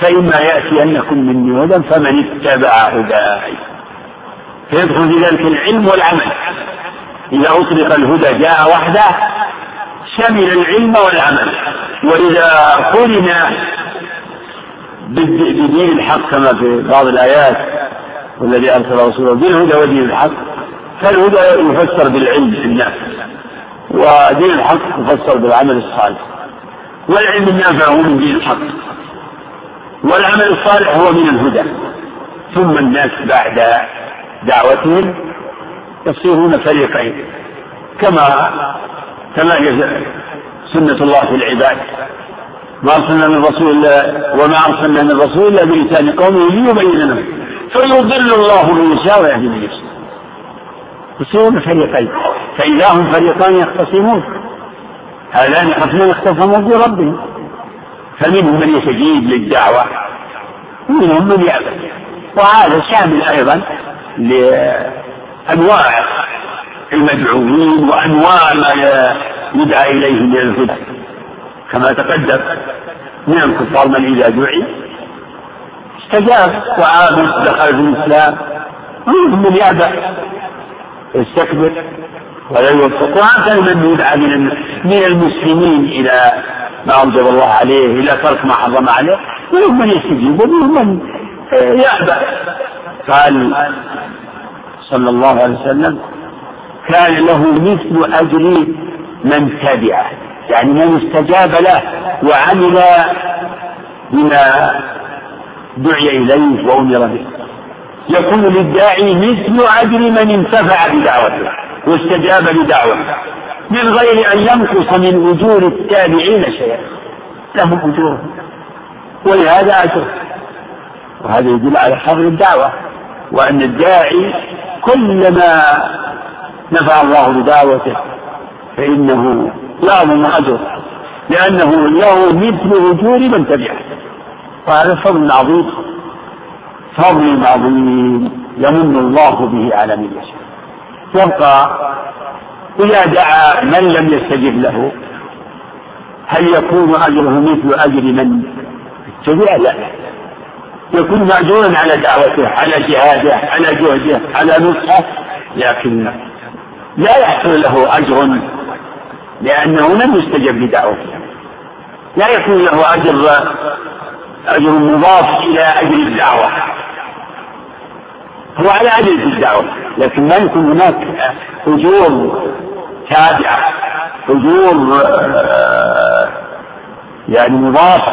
فإما يأتينكم مني هدى فمن اتبع هداي. فيدخل في ذلك العلم والعمل. إذا أطلق الهدى جاء وحده شمل العلم والعمل. وإذا قرن بدين الحق كما في بعض الآيات والذي أرسل رسوله بالهدى ودين الحق فالهدى يفسر بالعلم للناس ودين الحق يفسر بالعمل الصالح. والعلم النافع هو من دين الحق. والعمل الصالح هو من الهدى. ثم الناس بعد دعوتهم يصيرون فريقين. كما كما سنة الله في العباد. ما أرسلنا من رسول وما أرسلنا من رسول إلا بلسان قومه ليبين لهم. فيضل الله من يشاء ويهدي من يشاء. يصيرون فريقين. فإذا هم فريقان يختصمون. هذان خصمان اختصموا في ربهم. فمنهم من يستجيب للدعوة ومنهم من يأبى وهذا شامل أيضا لأنواع المدعوين وأنواع ما يدعى إليه من الهدى. كما تقدم من الكفار من إذا دعي استجاب وآمن دخل في الإسلام. ومنهم من يأبى يستكبر ولا يوفق. وهكذا من يدعى من المسلمين إلى ما أوجب الله عليه إلى ترك ما حرم عليه ومنهم من يستجيب ومنهم من يأبى. قال صلى الله عليه وسلم كان له مثل أجر من تبعه. يعني من استجاب له وعمل بما دعي إليه وأمر به. يكون للداعي مثل أجر من انتفع بدعوته واستجاب لدعوته. من غير أن ينقص من أجور التابعين شيئا. لهم أجورهم ولهذا أجر. وهذا يدل على حظر الدعوة. وأن الداعي كلما نفع الله بدعوته فإنه يعظم أجر لأنه له مثل أجور من تبعه. وهذا فضل عظيم. فضل عظيم. يمن الله به على من يشاء. يبقى إذا دعا من لم يستجب له هل يكون أجره مثل أجر من؟ اتبع؟ لا. يكون مأجورا على دعوته على جهاده على جهده على نصحه لكن لا يحصل له أجر لأنه لم يستجب لدعوته. لا يكون له أجر أجر مضاف إلى أجر الدعوة. هو على أجر الدعوة لكن ما يكون هناك أجور تابعة آه، يعني مضافة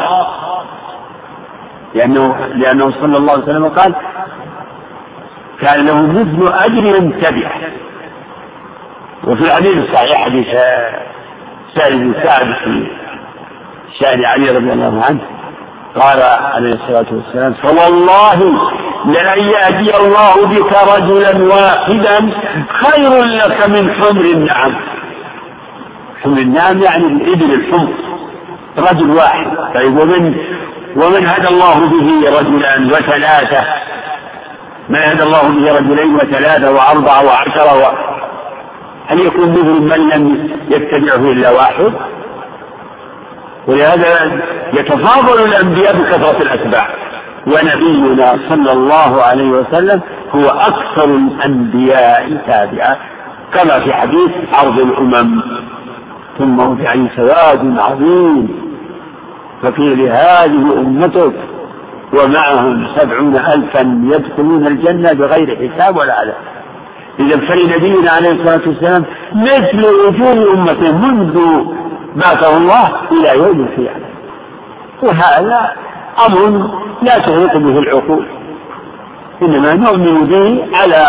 لأنه لأنه صلى الله عليه وسلم قال كان له مثل أجر من تبعه وفي الحديث الصحيح حديث سعد بن سعد في شأن علي رضي الله عنه قال عليه الصلاة والسلام فوالله لأن يهدي الله بك رجلا واحدا خير لك من حمر النعم. حمر النعم يعني الإبل الحمر. رجل واحد. طيب ومن ومن هدى الله به رجلا وثلاثة. ما هدى الله به رجلين وثلاثة وأربعة وعشرة و... هل يكون مثل من لم يتبعه إلا واحد؟ ولهذا يتفاضل الأنبياء بكثرة الأتباع. ونبينا صلى الله عليه وسلم هو أكثر الأنبياء تابعا كما في حديث عرض الأمم. ثم رفع سواد عظيم. فقيل هذه أمتك ومعهم سبعون ألفا يدخلون الجنة بغير حساب ولا عذاب. إذا فلنبينا عليه الصلاة والسلام مثل وجوه أمته منذ بعثه الله إلى يوم القيامة. وهذا أمر لا تغلق به العقول. إنما نؤمن به على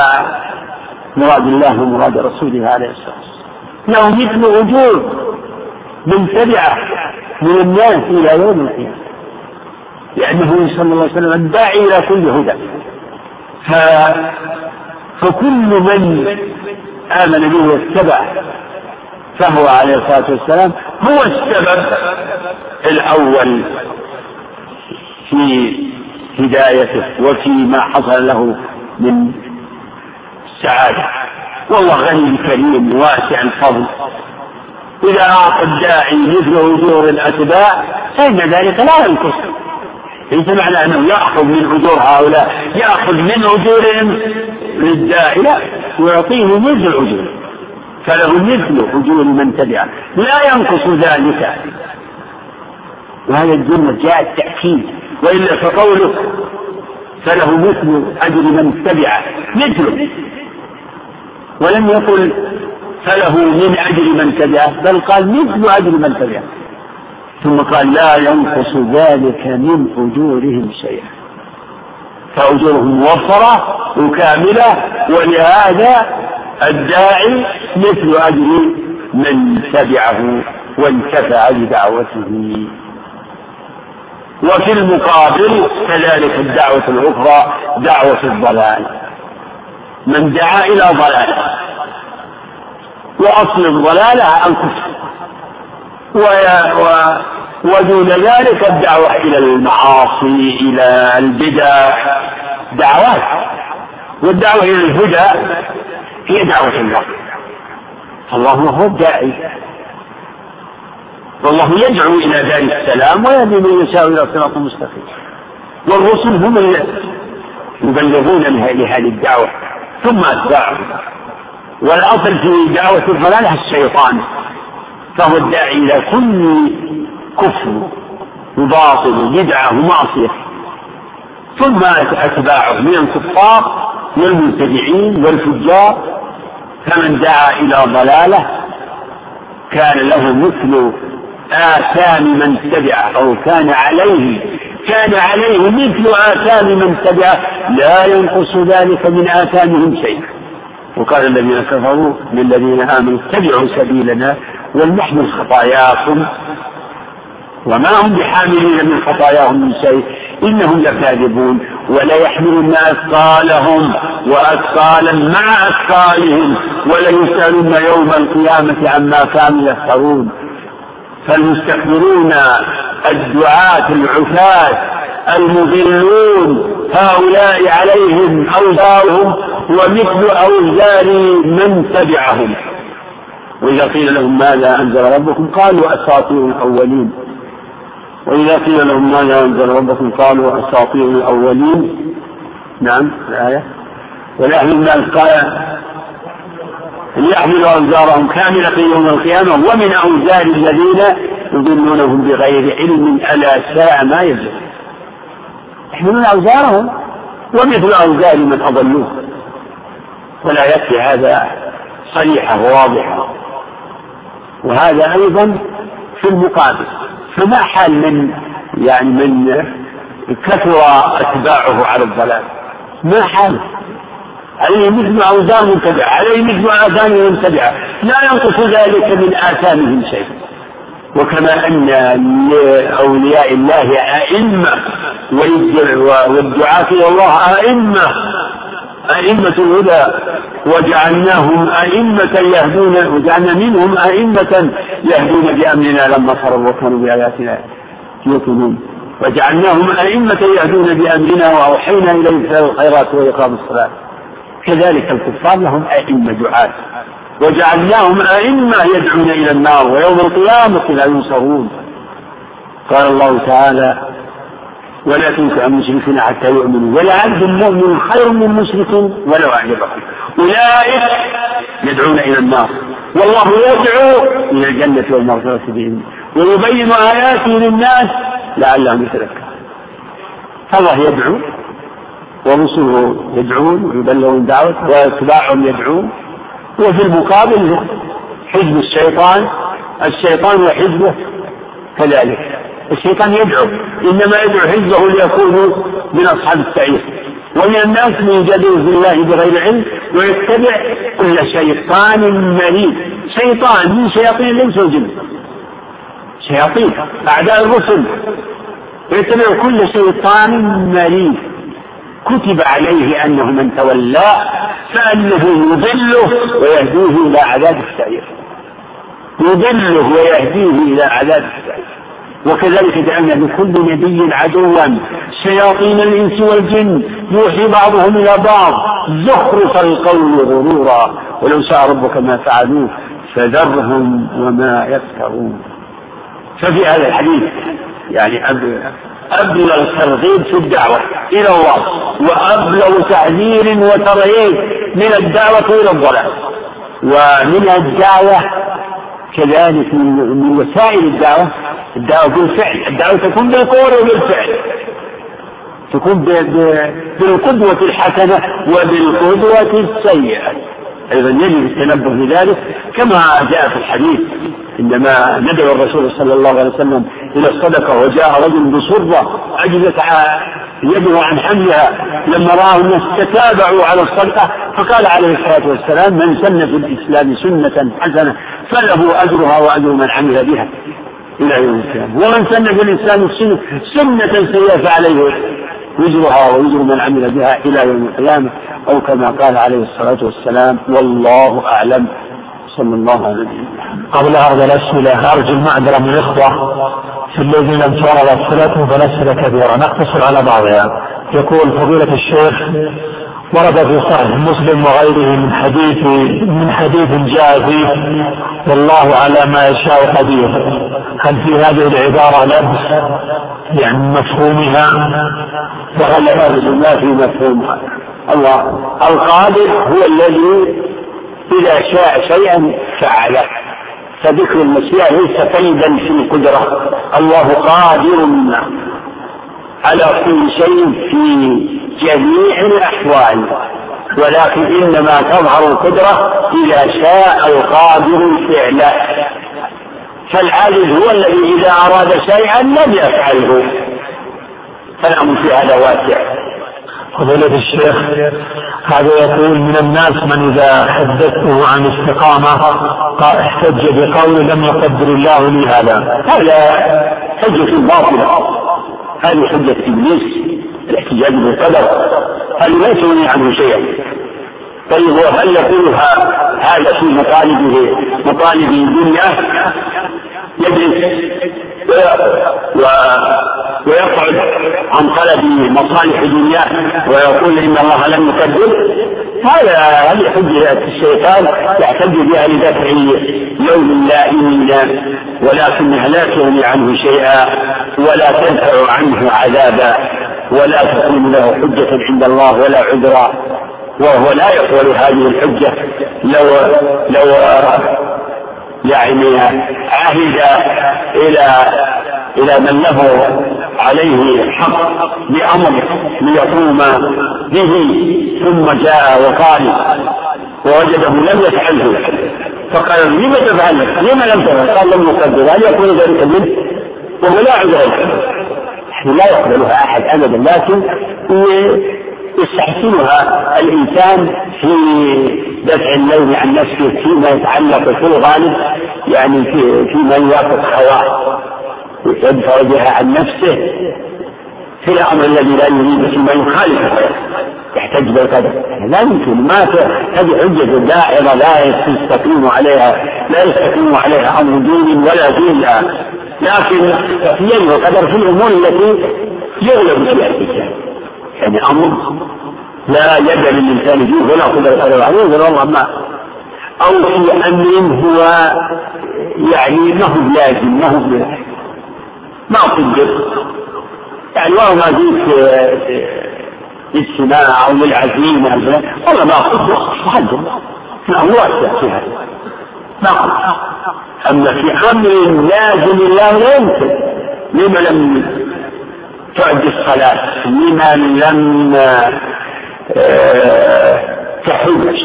مراد الله ومراد رسوله عليه الصلاة والسلام. له مثل وجوه من تبعه من الناس إلى يوم القيامة. لأنه صلى الله عليه وسلم الداعي إلى كل هدى. ف... فكل من آمن به واتبع فهو عليه الصلاة والسلام هو السبب الأول. في هدايته وفيما حصل له من سعادة. والله غني كريم واسع الفضل. إذا أعطى الداعي مثل أجور الأتباع فإن ذلك لا ينقص. ليس معنى أنه يأخذ من أجور هؤلاء يأخذ من أجورهم للداعي لا ويعطيه مثل أجور فله مثل أجور من تبعه لا ينقص ذلك. وهذا الجملة جاء التأكيد وإلا فقوله فله مثل أجر من تبعه مثله. ولم يقل فله من أجر من تبعه بل قال مثل أجر من تبعه ثم قال لا ينقص ذلك من أجورهم شيئا. فأجورهم موفرة وكاملة ولهذا الداعي مثل أجر من تبعه وانتفع بدعوته وفي المقابل كذلك الدعوة الأخرى دعوة الضلال. من دعا إلى ضلال. وأصل الضلالة الكفر. ودون ذلك الدعوة إلى المعاصي إلى البدع. دعوات. والدعوة إلى الهدى هي دعوة الله الله هو الداعي. والله يدعو إلى دار السلام ويهدي من يشاء إلى صراط مستقيم. والرسل هم يبلغون لهذه الدعوة ثم أتباعهم والأصل في دعوة الضلالة الشيطان. فهو الداعي إلى كل كفر وباطل وبدعة ومعصية. ثم أتباعه من الكفار والمبتدعين والفجار. فمن دعا إلى ضلالة كان له مثل آثام من تبعه أو كان عليه كان عليه مثل آثام من تبعه لا ينقص ذلك من آثامهم شيء. وقال الذين كفروا للذين آمنوا اتبعوا سبيلنا ولنحمل خطاياكم. وما هم بحاملين من خطاياهم من شيء إنهم لكاذبون. وليحملن أثقالهم وأثقالا مع أثقالهم وليسألن يوم القيامة عما كانوا يفترون. فالمستكبرون الدعاة العفاة المضلون هؤلاء عليهم أوزارهم ومثل أوزار من تبعهم. وإذا قيل لهم ماذا أنزل ربكم قالوا أساطير الأولين. وإذا قيل لهم ماذا أنزل ربكم قالوا أساطير الأولين. نعم الآية. وليحمل قال ليحملوا أوزارهم كاملة يوم القيامة ومن أوزار الذين يضلونهم بغير علم ألا ساء ما يزلون يحملون أوزارهم ومثل أوزار من أضلوه. ولا يكفي هذا صريحة وواضحة وهذا أيضا في المقابل. فما حال من يعني من كثر أتباعه على الضلال؟ ما حال؟ عليه مثل أوزار منتبعة عليه مثل آثام منتبعة لا ينقص ذلك من آثامهم شيء. وكما أن لأولياء الله أئمة والدعاة إلى الله أئمة أئمة الهدى. وجعلناهم أئمة يهدون وجعلنا منهم أئمة يهدون بأمرنا لما صروا وكانوا بآياتنا يوقنون. وجعلناهم أئمة يهدون بأمرنا وأوحينا إليهم فعل الخيرات وإقام الصلاة. كذلك الكفار لهم أئمة دعاة وجعلناهم أئمة يدعون إلى النار ويوم القيامة لا ينصرون. قال الله تعالى ولا تنكح المشركين حتى يؤمنوا ولا عبد مؤمن خير من مشرك ولو أعجبكم أولئك يدعون إلى النار والله يدعو إلى الجنة والمغفرة بإذنه ويبين آياته للناس لعلهم يتذكرون. فالله يدعو ورسله يدعون ويبلغون دعوة واتباعهم يدعون. وفي المقابل حزب الشيطان الشيطان وحزبه كذلك. الشيطان يدعو إنما يدعو حزبه ليكونوا من أصحاب السعير. ومن الناس من يجادل في الله بغير علم ويتبع كل شيطان مريد. شيطان من شياطين ليس جن شياطين أعداء الرسل. ويتبع كل شيطان مريد. كتب عليه أنه من تولاه فأنه يضله ويهديه إلى عذاب السعير. يضله ويهديه إلى عذاب السعير. وكذلك جعلنا لكل نبي عدوا شياطين الإنس والجن يوحي بعضهم إلى بعض. زخرف القول غرورا. ولو شاء ربك ما فعلوه فذرهم وما يفترون. ففي هذا الحديث يعني أبلغ ترغيب في الدعوة إلى الله وأبلغ تحذير وترهيب من الدعوة إلى الضلال. ومن الدعوة كذلك من وسائل الدعوة الدعوة بالفعل الدعوة تكون بالقول وبالفعل. تكون بالقدوة الحسنة وبالقدوة السيئة. أيضا يجب التنبه لذلك كما جاء في الحديث عندما ندعو الرسول صلى الله عليه وسلم إلى الصدقة وجاء رجل بصرة عجزت يده عن حملها لما رأى الناس تتابعوا على الصدقة فقال عليه الصلاة والسلام من سن في الإسلام سنة حسنة فله أجرها وأجر من عمل بها إلى يوم القيامة. ومن سن في الإسلام سنة سنة سيئة فعليه وزرها ووزر من عمل بها إلى يوم القيامة أو كما قال عليه الصلاة والسلام والله أعلم. صلى الله عليه وسلم. قبل عرض الأسئلة أرجو المعذرة من الإخوة في الذين لم تعرض أسئلتهم فالأسئلة كثيرة نقتصر على بعضها. يقول فضيلة الشيخ ورد في صحيح مسلم وغيره من حديث من حديث جاء فيه والله على ما يشاء قدير. هل في هذه العبارة لبس يعني مفهومها؟ وهل ما في مفهومها. الله. القادر هو الذي إذا شاء شيئا فعله. فذكر المشيئة ليس قيدا في القدرة. الله قادر على كل شيء في جميع الأحوال ولكن إنما تظهر القدرة إذا شاء القادر الفعل. فالعاجز هو الذي إذا أراد شيئا لم يفعله. فالأمر في هذا واسع. فضيلة الشيخ هذا يقول من الناس من إذا حدثته عن استقامة احتج بقول لم يقدر الله لي هذا. هذا حجة باطلة. هذه حجة إبليس. الاحتجاج بالقدر هذه يغني عنه شيئا. طيب وهل يقولها هذا في مطالبه مطالب الدنيا؟ يجلس. ويقعد عن طلب مصالح دنياه ويقول إن الله لم يقدر. هذا هذه حجة الشيطان؟ يعتد بها لدفع يوم لائمين ولكنها لا تغني عنه شيئا ولا تدفع عنه عذابا. ولا تكون له حجة عند الله ولا عذرا. وهو لا يقبل هذه الحجة. لو لو يعني عهد إلى إلى من له عليه حق بأمر ليقوم به ثم جاء وقال ووجده لم يفعله. فقال لم تفعل لم لم تفعل قال لم يقدر هل يكون ذلك منه. وهو لا عذر لا يقبلها أحد ابدا لكن يستحسنها الإنسان في دفع اللوم عن نفسه فيما يتعلق في الغالب يعني في فيما يوافق هواه يدفع بها عن نفسه في الأمر الذي لا يريد فيما يخالفه يحتج بالقدر. لا يمكن ما هذه حجة دائرة لا يستقيم عليها لا يستقيم عليها أمر دين ولا دين لكن يجب القدر في الأمور التي يغلب فيها الإنسان. يعني أمر لا يد للإنسان فيه ولا قدرة عليه عليه والله ما أو في أمر هو يعني ما هو لازم ما هو ما قدر يعني والله ما جيت للسماع أو للعزيمة والله ما قدر تحدث لا هو في هذا قدر أما في أمر لازم لا يمكن. لما لم تعد الصلاة؟ لما لم آه، تحج؟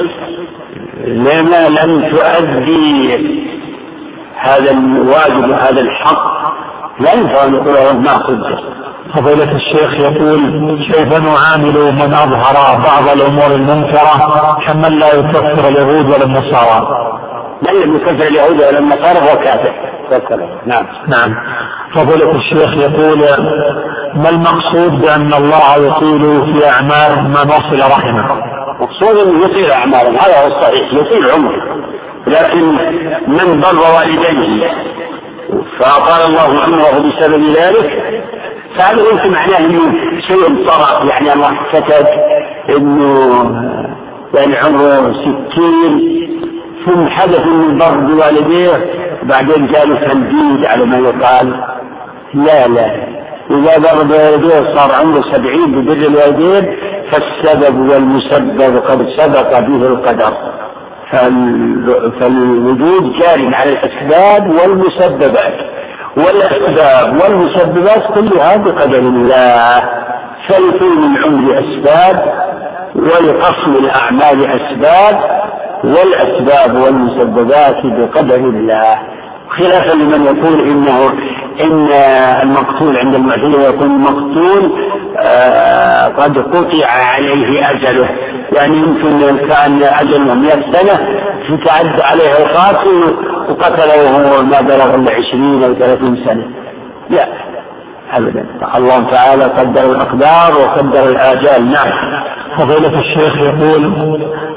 لما لم تؤدي هذا الواجب وهذا الحق؟ لا ينفع أن نقول ما قدر فضيلة الشيخ يقول كيف نعامل من أظهر بعض الأمور المنكرة كمن لا يكفر اليهود ولا النصارى؟ من لم يكفر اليهود ولا النصارى هو كافر نعم. نعم. فضيلة الشيخ يقول ما المقصود بأن الله يطيل في أعمال من وصل رحمه؟ مقصود أنه يطيل أعمالهم هذا هو الصحيح. يطيل عمره. لكن من بر والديه؟ فأطال الله عمره بسبب ذلك. فهذا ليس معناه أنه شيء صار يعني الله كتب إنه يعني عمره ستين ثم حدث من بر بوالديه بعدين جاء له تمديد على ما يقال. لا لا. إذا بر بوالديه صار عمره سبعين ببر الوالدين فالسبب والمسبب قد سبق به القدر. فالوجود جار على الأسباب والمسببات. والأسباب والمسببات كلها بقدر الله. فلطول العمر أسباب ولقسم الأعمال أسباب. والأسباب والمسببات بقدر الله. خلافا لمن يقول إنه إن المقتول عند المعتزلة يكون المقتول آه قد قطع عليه أجله. يعني يمكن كان اجله 100 سنة فتعد عليه القاتل وقتله وهو ما بلغ الا 20 أو 30 سنة. لا ابدا. الله تعالى قدر الأقدار وقدر الآجال. نعم. فضيلة الشيخ يقول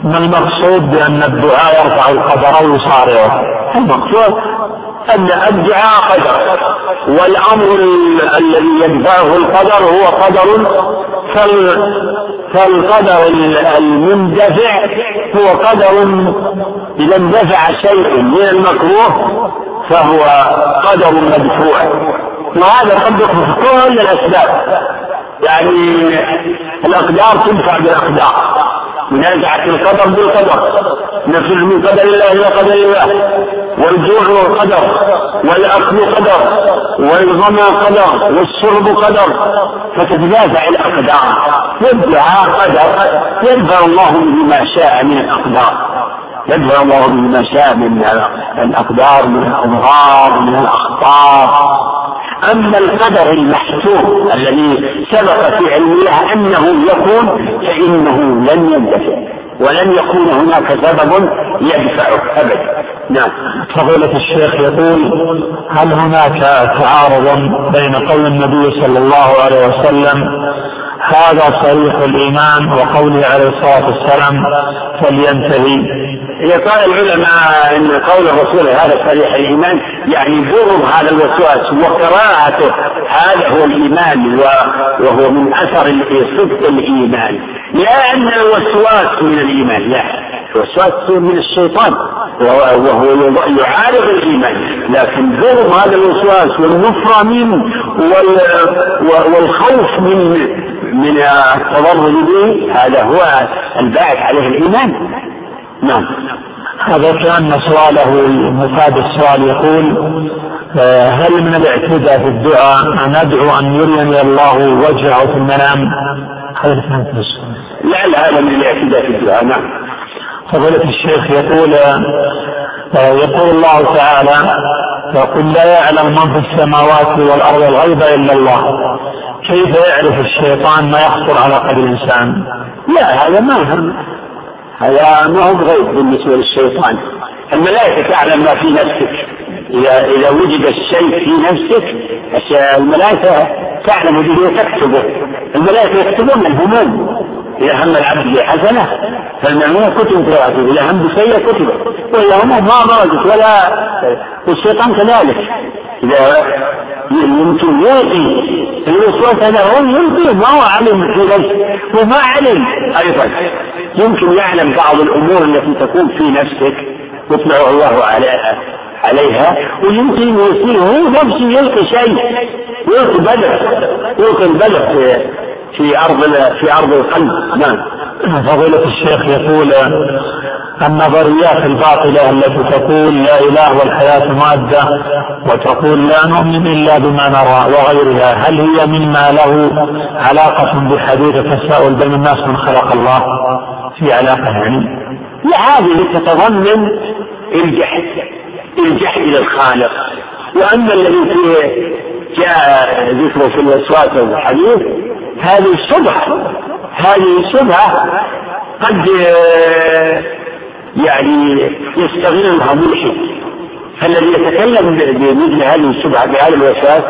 ما المقصود بأن الدعاء يرفع القدر ويصارعه؟ المقصود أن الدعاء قدر والأمر الذي يدفعه القدر هو قدر فالقدر المندفع هو قدر إذا اندفع شيء من المكروه فهو قدر مدفوع وهذا يكون في كل الأسباب يعني الأقدار تدفع بالأقدار. منازعة القدر بالقدر. نفي من قدر الله إلى قدر الله. والجوع قدر. والأكل قدر. والظما قدر. والشرب قدر. فتتدافع الأقدار. والدعاء قدر. يدفع الله به ما شاء من الأقدار. يدفع الله به ما شاء من الأقدار من الأضرار من الأخطار. أما القدر المحتوم الذي سبق في علم الله أنه يكون فإنه لن يندفع ولن يكون هناك سبب يدفعه أبدا. نعم. فضيلة الشيخ يقول هل هناك تعارض بين قول النبي صلى الله عليه وسلم هذا صريح الإيمان وقوله عليه الصلاة والسلام فلينتهي. إذا قال العلماء أن قول الرسول هذا صريح الإيمان يعني برم هذا الوسواس وقراءته. هذا هو الإيمان وهو من أثر صدق الإيمان. لا أن الوسواس من الإيمان لا. الوسواس من الشيطان وهو يعارض الإيمان لكن برم هذا الوسواس والنفرة منه والخوف من من التضرر به هذا هو الباعث عليه الإيمان نعم هذا كأن سؤاله مفاد السؤال يقول آه، هل من الاعتداء في الدعاء أن أدعو أن يريني الله وجهه في المنام؟ هذا السؤال. لا لا هذا من الاعتداء في الدعاء نعم. فضيلة الشيخ يقول آه، يقول الله تعالى وقل لا يعلم من في السماوات والأرض الغيب إلا الله. كيف يعرف الشيطان ما يخطر على قلب الإنسان؟ لا هذا ما هم هذا ما هو غيب بالنسبة للشيطان. الملائكة تعلم ما في نفسك. إذا إذا وجد الشيء في نفسك الملائكة تعلم به وتكتبه. الملائكة يكتبون الهموم إذا هم العبد بحسنة فالمأمون كتب قراءته إذا هم بسيئة كتب وإذا هموم ما ضرجت ولا والشيطان كذلك. إذا يمكن يلقي الوسواس هذا هو يلقي ما هو علم في نفسه وما علم أيضا. يمكن يعلم بعض الأمور التي تكون في نفسك يطلع الله عليها عليها ويمكن يصير هو نفسه يلقي شيء يلقي بدر يلقي البدر في في ارض في أرض القلب نعم. فضيلة الشيخ يقول النظريات الباطلة التي تقول لا إله والحياة مادة وتقول لا نؤمن إلا بما نرى وغيرها هل هي مما له علاقة بحديث التساؤل بين الناس من خلق الله؟ في علاقة يعني؟ لا هذه تتضمن الجحد الجحد للخالق وأما الذي فيه جاء ذكره في الوسواس والحديث هذه شبهه هذه شبهه قد يعني يستغلها ملحد. فالذي يتكلم بمثل هذه الشبهه بهذا الوسواس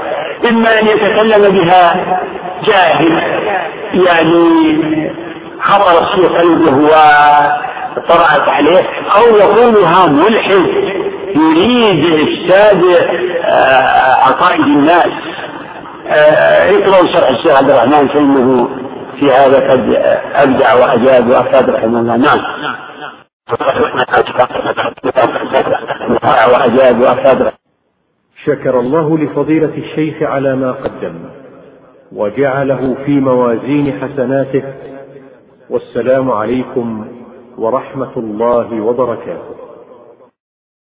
إما أن يتكلم بها جاهل يعني خطر في قلبه وطرأت عليه أو يقولها ملحد. يريد إفساد آه، عقائد الناس. اقرأوا شرح الشيخ عبد الرحمن فإنه في هذا قد أبدع وأجاب وأفاد رحمه الله. نعم. وأجاب وأفاد شكر الله لفضيلة الشيخ على ما قدم وجعله في موازين حسناته. والسلام عليكم ورحمة الله وبركاته.